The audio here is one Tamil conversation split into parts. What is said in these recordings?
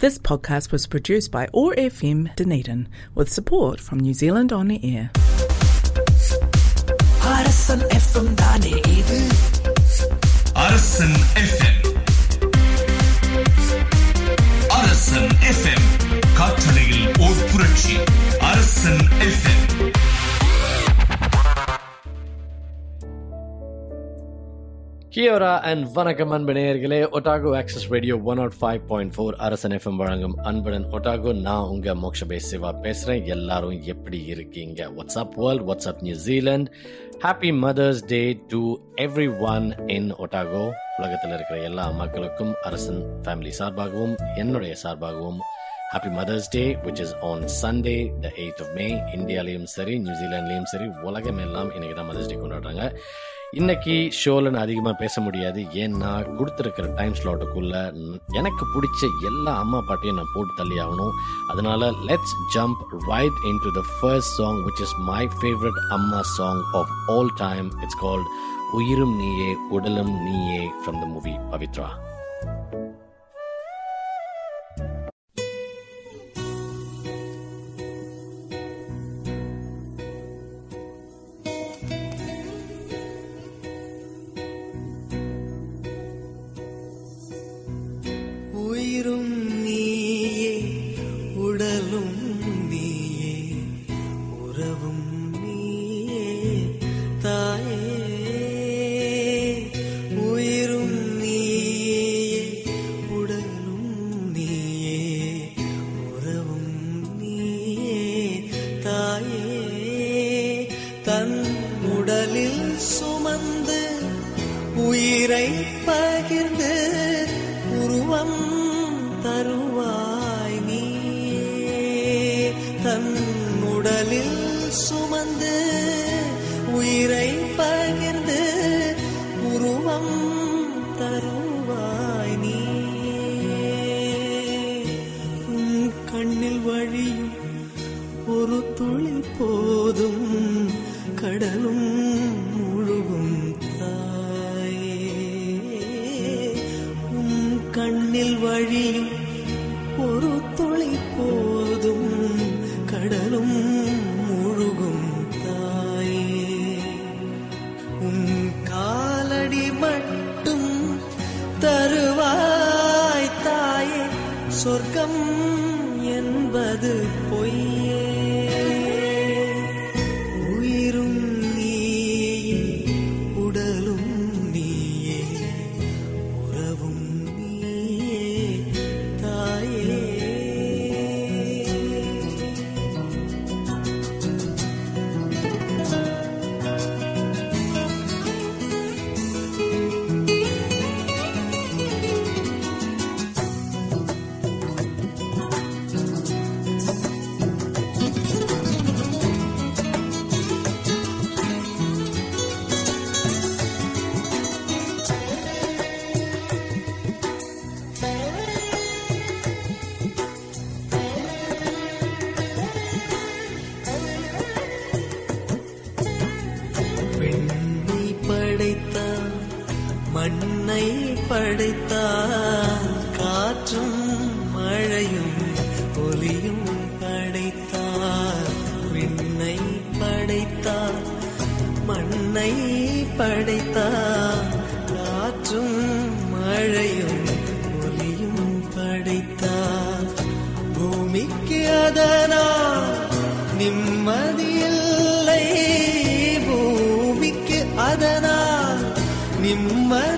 This podcast was produced by ORFM Dunedin with support from New Zealand On Air. Arasan FM தானே இது அரசன் எஃப்எம் அரசன் எஃப்எம் காற்றலையில் ஓர் புரட்சி அரசன் எஃப்எம் கியோரா அண்ட் வணக்கம் அன்பு நேயர்களே Otago access radio one naught five point four Arasan FM வழங்கும் அன்புடன் ஒட்டாகோ நான் உங்க மோக்ஷபே சிவா பேசுறேன். எல்லாரும் எப்படி இருக்கீங்க? What's up world what's up New Zealand happy mother's day to everyone in Otago உலகத்தில் இருக்கிற எல்லா மக்களுக்கும் அரசன் ஃபேமிலி சார்பாகவும் என்னுடைய சார்பாகவும் happy mother's day which is on Sunday the eight of May இந்தியாலையும் சரி நியூசிலாண்ட்லேயும் சரி உலகம் எல்லாம் இன்னைக்கு தான் மதர்ஸ் டே கொண்டாடுறாங்க. இன்னைக்கு ஷோல நான் அதிகமாக பேச முடியாது. ஏன்னா கொடுத்துருக்கிற டைம் ஸ்லாட்டுக்குள்ள எனக்கு பிடிச்ச எல்லா அம்மா பாட்டையும் நான் போட்டு தள்ளி ஆகணும். அதனால let's jump right in to the first song which is my favourite அம்மா song of all time it's called உயிரும் நீயே உடலும் நீயே ஃப்ரம் த மூவி பவித்ரா. கண்ணில் வழியும் ஒரு துளி போதும் கடலும் முழுகும் தாயே. உன் காலடி மட்டும் தருவாய் தாயே. சொர்க்கம் mãe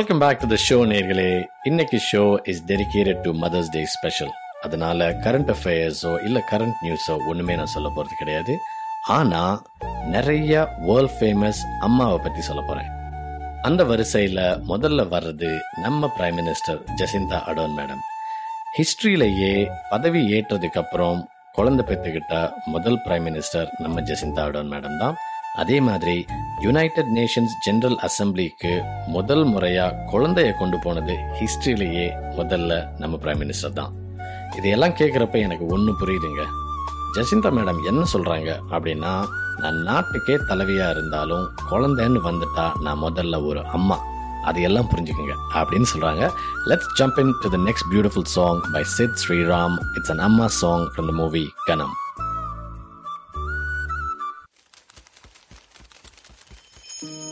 welcome back to the show நேர்களே. இன்னைக்கு show is dedicated to mother's day special அதனால கரண்ட் அஃபேர்ஸோ இல்லை கரண்ட் நியூஸோ ஒன்றுமே நான் சொல்ல போகிறது கிடையாது. ஆனால் நிறைய வேர்ல்ட் ஃபேமஸ் அம்மாவை பற்றி சொல்ல போகிறேன் அந்த வரிசையில் முதல்ல வர்றது நம்ம prime minister Jacinda Ardern madam ஹிஸ்ட்ரியிலேயே பதவி ஏற்றதுக்கு அப்புறம் குழந்தை பெற்றுக்கிட்ட முதல் பிரைம் மினிஸ்டர் நம்ம ஜசிந்தா அடோன் மேடம் தான். அதே மாதிரி யுனைடெட் நேஷன்ஸ் ஜெனரல் அசம்பிளிக்கு முதல் முறையா குழந்தைய கொண்டு போனது ஹிஸ்டரியிலேயே முதல்ல நம்ம பிரைம் மினிஸ்டர் தான். இதையெல்லாம் கேட்குறப்ப எனக்கு ஒன்று புரியுதுங்க. ஜெசிந்தா மேடம் என்ன சொல்கிறாங்க அப்படின்னா நான் நாட்டுக்கே தலைவியாக இருந்தாலும் குழந்தைன்னு வந்துட்டா நான் முதல்ல ஒரு அம்மா. அதையெல்லாம் புரிஞ்சுக்குங்க. அப்படின்னு சொல்கிறாங்க let's jump in to the next beautiful song by Sid Sriram it's an அம்மா song from the movie Kanam அம்மா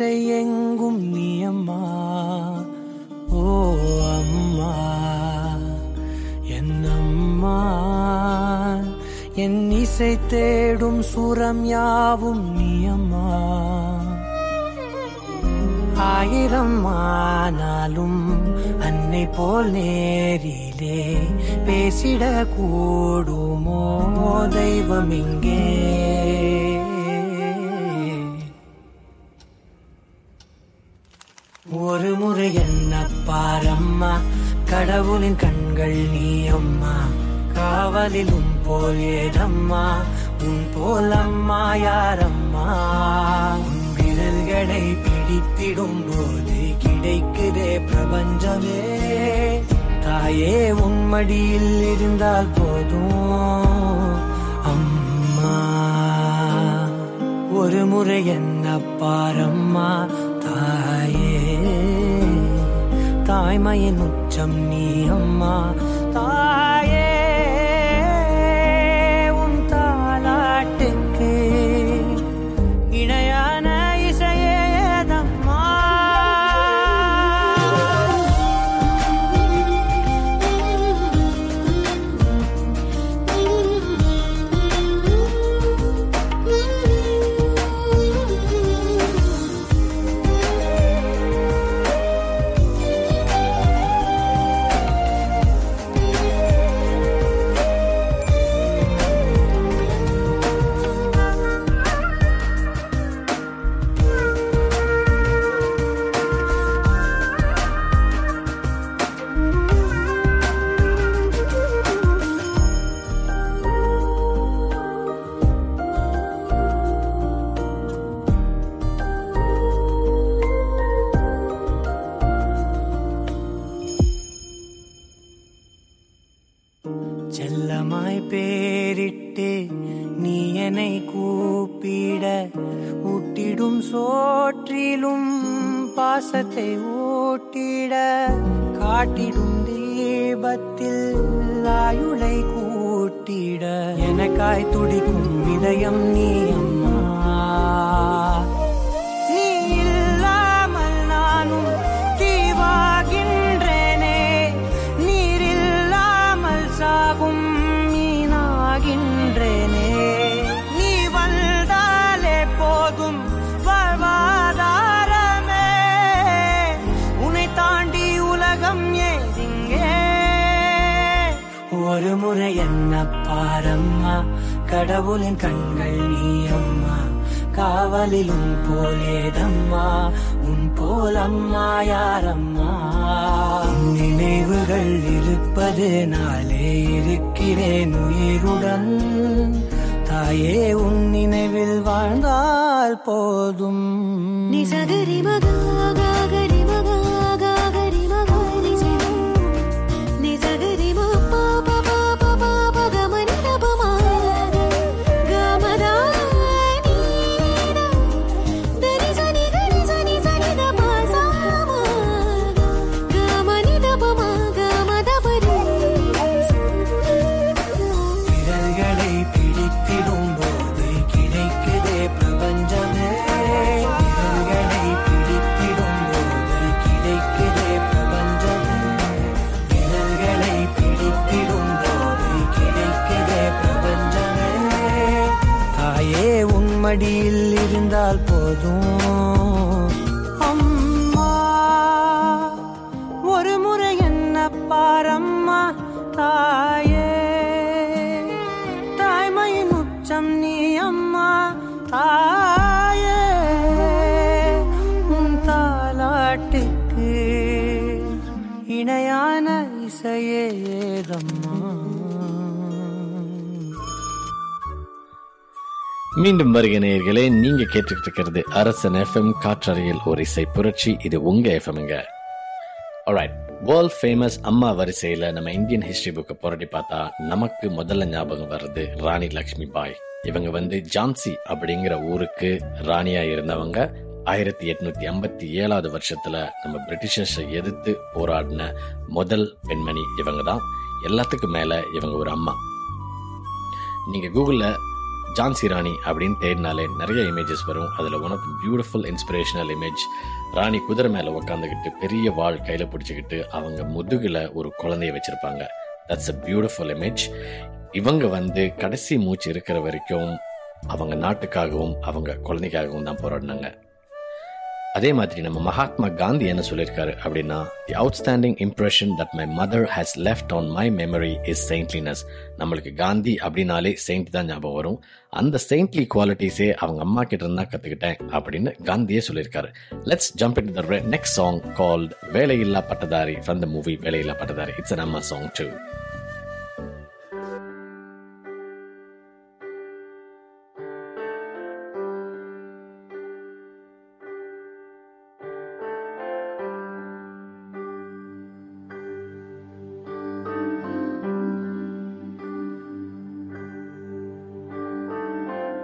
ஆசை எங்கும் நீ அம்மா. ஓ அம்மா என்னம்மா என் இசை தேடும் சுரம் யாவும் நீ அம்மா. ஆயிரம் ஆனாலும் அன்னை போல் நேரிலே பேசிட கூடுமோ தெய்வம் இங்கே. ஒரு முறை என்ன பாரம்மா? கடவுளின் கண்கள் நீ அம்மா. காவலில் உன் போல் ஏதம்மா? உன் போல் அம்மா யாரம்மா? உன் விரல்களை பிடித்திடும் போது கிடைக்குதே பிரபஞ்சமே. தாயே உன்மடியில் இருந்தால் போதும். அம்மா. ஒரு முறை என்ன பாரம்மா? தாயே தாய்மையின் உச்சம் நீ அம்மா. மீனாகின்றேனே நீ வந்தாலே போதும் வாழ்வாதாரமே. உன்னை தாண்டி உலகம் ஏதிங்கே. ஒரு முறை என்ன பாரம்மா கடவுளின் கண்கள் நீ அம்மா காவலிலும் போலேதம்மா உன் போலம்மா யாரம்மா? நினைவுகள் இருப்பது நாளே இருக்கிறேன் உயிருடன். தாயே உன் நினைவில் வாழ்ந்தால் போதும். ni sa ஏதம்மா? மீண்டும் வருக நேயர்களே நீங்க கேட்டுக்கிட்டு இருக்கிறது அரசன் எஃப்எம் காற்றறையில் ஒரு இசை புரட்சி. இது உங்க எஃப்எம்ங்க alright வேர்ல்ட் ஃபேமஸ் அம்மா வரிசையில் நம்ம இந்தியன் ஹிஸ்டரி புக்கை புரட்டி பார்த்தா நமக்கு முதல்ல ஞாபகம் வர்றது ராணி லக்ஷ்மி பாய் இவங்க வந்து ஜான்சி அப்படிங்கிற ஊருக்கு ராணியா இருந்தவங்க. ஆயிரத்தி எட்நூத்தி ஐம்பத்தி ஏழாவது வருஷத்துல நம்ம பிரிட்டிஷர்ஸை எதிர்த்து போராடின முதல் பெண்மணி இவங்க தான் எல்லாத்துக்கும் மேல இவங்க ஒரு அம்மா. நீங்க கூகுள்ல ஜான்சி ராணி அப்படின்னு தேடினாலே நிறைய இமேஜஸ் வரும். அதில் one of beautiful inspirational image ராணி குதிரை மேலே உட்காந்துக்கிட்டு பெரிய வாள் கையில் பிடிச்சிக்கிட்டு அவங்க முதுகில் ஒரு குழந்தைய வச்சுருப்பாங்க. தட்ஸ் அ பியூட்டிஃபுல் இமேஜ் இவங்க வந்து கடைசி மூச்சு இருக்கிற வரைக்கும் அவங்க நாட்டுக்காகவும் அவங்க குழந்தைக்காகவும் தான் போராடினாங்க. அதே மாதிரி நம்ம மகாத்மா காந்தி என்ன சொல்லியிருக்காரு அப்படின்னா the outstanding impression that my mother has left on my memory is saintliness நம்மளுக்கு காந்தி அப்படின்னாலே செயின்ட் தான் ஞாபகம் வரும். அந்த செயின்ட்லி குவாலிட்டிஸே அவங்க அம்மா கிட்ட இருந்தா கத்துக்கிட்டேன் அப்படின்னு காந்தியே சொல்லியிருக்காரு. Let's jump in the next song called Velaiyilla Pattathari from the movie Velaiyilla Pattathari it's an amma song to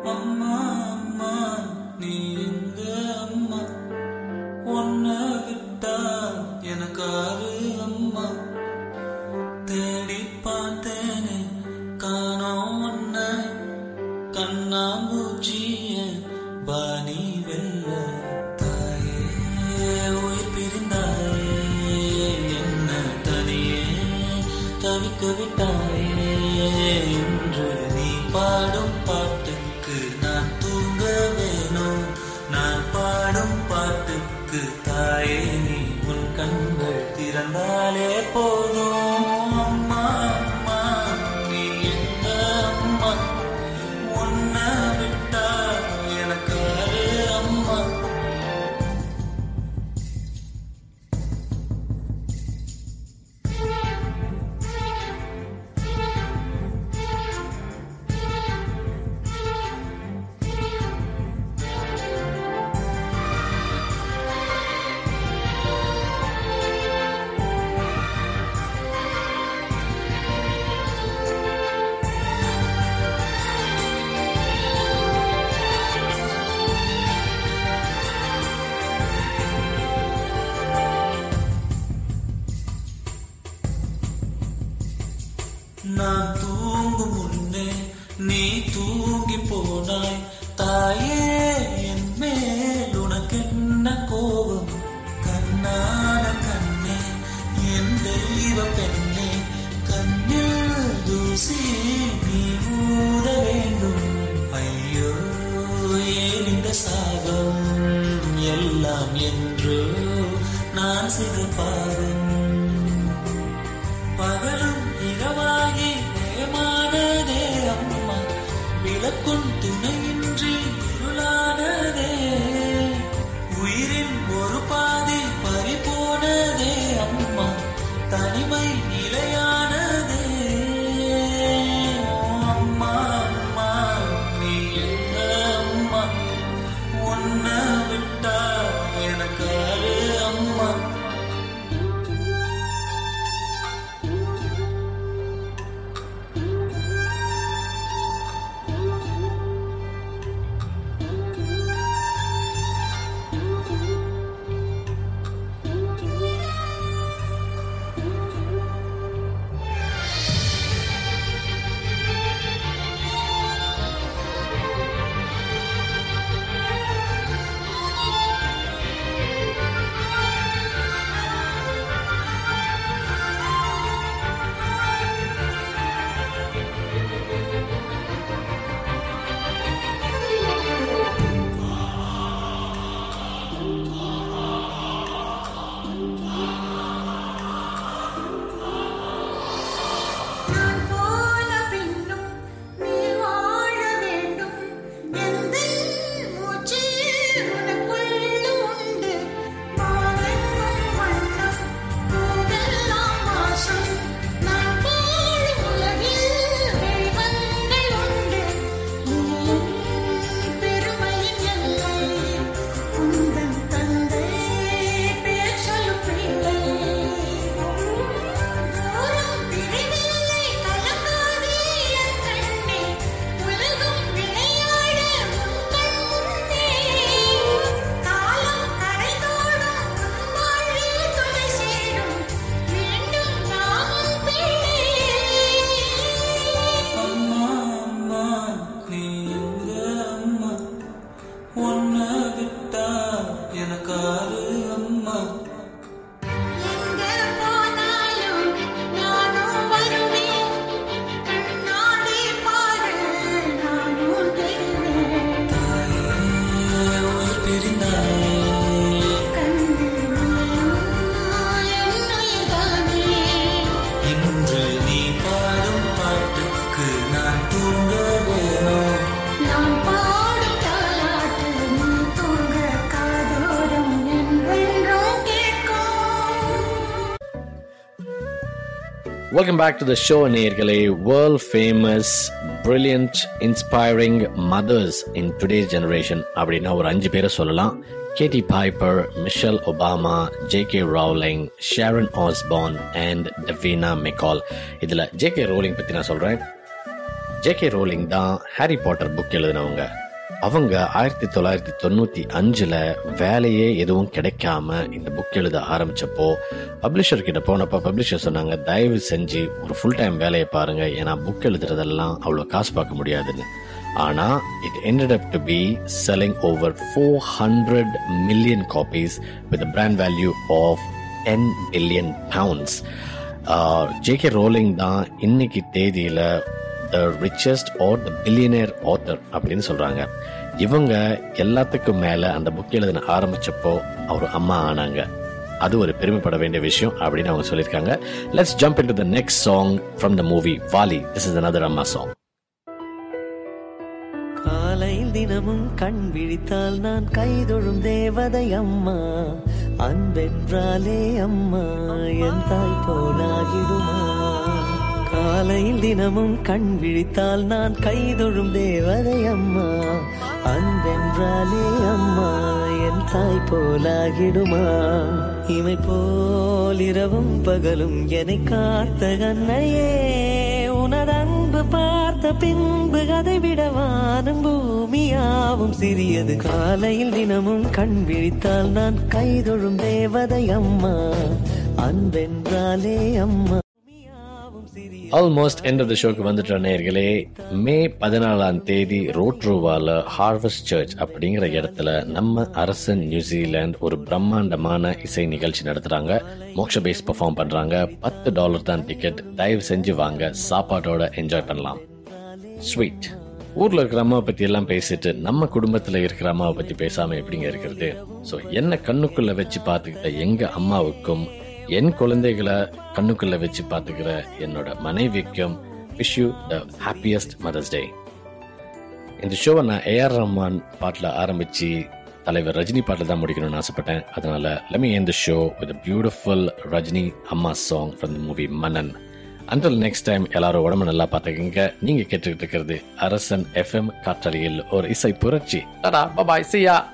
amma give up and எனக்கு ஆறு அம்மா welcome back to the show நேயர்களே. World famous brilliant inspiring mothers in today generation அப்படின்னா ஒரு அஞ்சு பேரை சொல்லலாம். Katie Piper Michelle Obama J K Rowling Sharon Osbourne and Davina McCall இதில் ஜே கே ரோலிங் பற்றி நான் சொல்கிறேன் ஜேகே ரோலிங் தான் ஹாரி பாட்டர் புக் எழுதினவங்க. அவங்க ஆயிரத்தி தொள்ளாயிரத்தி தொண்ணூத்தி அஞ்சுல வேலையே எதுவும் கிடைக்காம இந்த புக் எழுத ஆரம்பிச்சப்போ பப்ளிஷர் கிட்ட போனப்ப பப்ளிஷர் சொன்னாங்க தயவு செஞ்சு ஒரு ஃபுல் டைம் வேலையை பாருங்க. ஏன்னா புக் எழுதுறதெல்லாம் அவ்வளோ காசு பார்க்க முடியாதுன்னு. ஆனா it ended up to be selling over 400 million copies with a brand value of 10 billion pounds. JK Rowling தான் இன்னைக்கு தேதியில richest or the billionaire author அப்படின்னு சொல்றாங்க. இவங்க எல்லாத்துக்கும் மேல அந்த புக் எழுதின ஆரம்பிச்சப்போ அவர் அம்மா ஆனாங்க. அது ஒரு பெருமைப்பட வேண்டிய விஷயம் அப்படின்னு அவங்க சொல்லியிருக்காங்க. Let's jump in to the next song from the movie Vaali this is another அம்மா சாங் காலை தினமும் கண் விழித்தால் நான் கைதொழும் தேவதை அம்மா. அன்பென்றாலே அம்மா என் தாய் போலாகிடுமா? காலையில் தினமும் கண் விழித்தால் நான் கைதொழும் தேவதை அம்மா. அன்பென்றாலே அம்மா என் தாய் போலாகிடுமா. இமை போல் இரவும் பகலும் என்னை காத்த கண்ணையே உனதன்பு பார்த்த பின்பு அதை விட வானம் பூமியாவும் சிறியது. காலையில் தினமும் கண் விழித்தால் நான் கைதொழும் தேவதை அம்மா. அன்பென்றாலே அம்மா. ஆல்மோஸ்ட் எண்ட் ஆஃப் த ஷோக்கு வந்துட்ட நேர்களே மே பதினாலாம் தேதி ரோட்ரூவால ஹார்வஸ்ட் சர்ச் அப்படிங்கிற இடத்துல நம்ம அரசன் நியூசிலாந்து ஒரு பிரம்மாண்டமான இசை நிகழ்ச்சி நடத்துறாங்க. மோக்ஷ பேஸ் பெர்ஃபார்ம் பண்றாங்க. பத்து டாலர் தான் டிக்கெட் தயவு செஞ்சு வாங்க. சாப்பாட்டோட என்ஜாய் பண்ணலாம். ஸ்வீட் ஊர்ல இருக்கிற அம்மாவை பத்தி எல்லாம் பேசிட்டு நம்ம குடும்பத்துல இருக்கிற அம்மாவை பத்தி பேசாம எப்படிங்க இருக்கிறது? சோ என்ன கண்ணுக்குள்ள வச்சு பாத்துக்கிட்ட எங்க அம்மாவுக்கும் என் குழந்தைகளை கண்ணுக்குள்ள வச்சு பார்த்துக்கிற என்னோட மனைவிக்கும் wish you the happiest mother's day இந்த ஷோவை நான் ஏஆர் ரஹ்மான் பாட்டில் ஆரம்பித்து தலைவர் ரஜினி பாட்டில் தான் முடிக்கணும்னு ஆசைப்பட்டேன். அதனால லெமி எந்த show with beautiful Rajini amma song from the movie Mannan until next time எல்லாரும் உடம்பு நல்லா பார்த்துக்கங்க. நீங்கள் கேட்டுக்கிட்டு இருக்கிறது அரசன் எஃப்எம் காற்றலியில் ஒரு இசை புரட்சி. டாடா சியா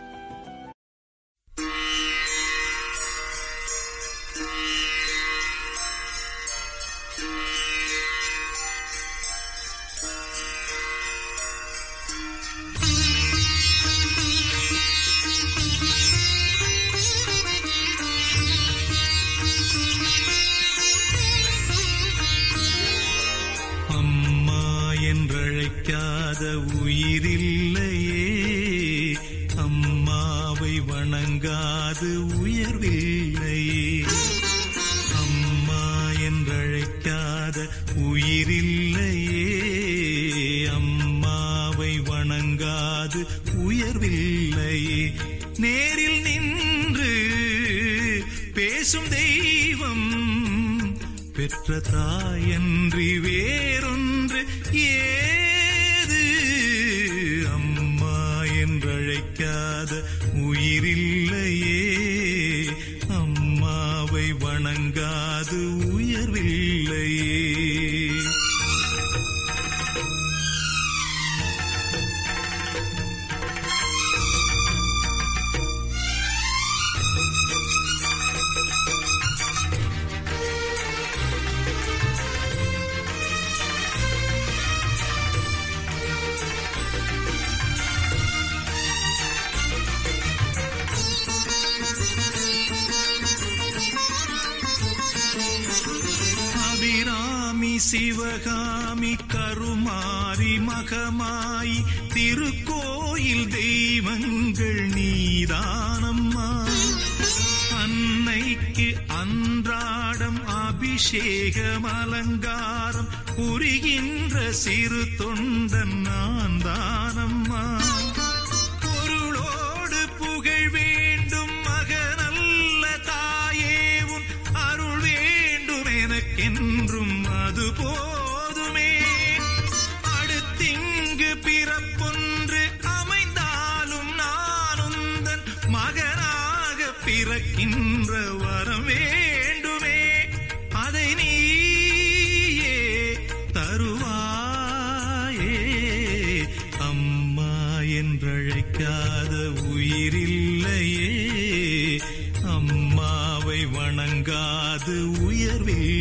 தாயன்றி வேறொன்று ஏது? அம்மா என்றழைக்காத உயிரில் மகமாயி திருக்கோயில் தெய்வங்கள் நீதானம்மா. அன்னைக்கு அன்றாடம் அபிஷேகம் அலங்காரம் புரிகின்ற சிறு தொண்டன் நான் தானம்மா பொருளோடு புகழ் வேண்டும் மகனல்ல தாயே உன் அருள் வேண்டும் எனக்கென்றும் அதுபோல் உயர்வே.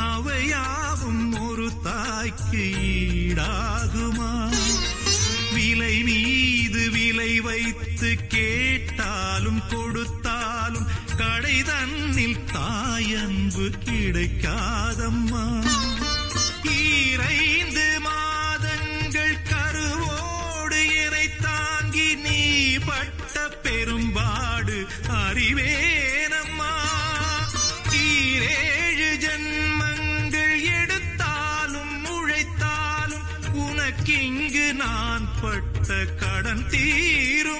அவையாவும் ஒரு தாய்க்கு ஈடாகுமா? விலை மீது விலை வைத்து கேட்டாலும் கொடுத்தாலும் கடை தன்னில் தாயன்பு கிடைக்காதம்மா? பட்ட கடன் தீரும்.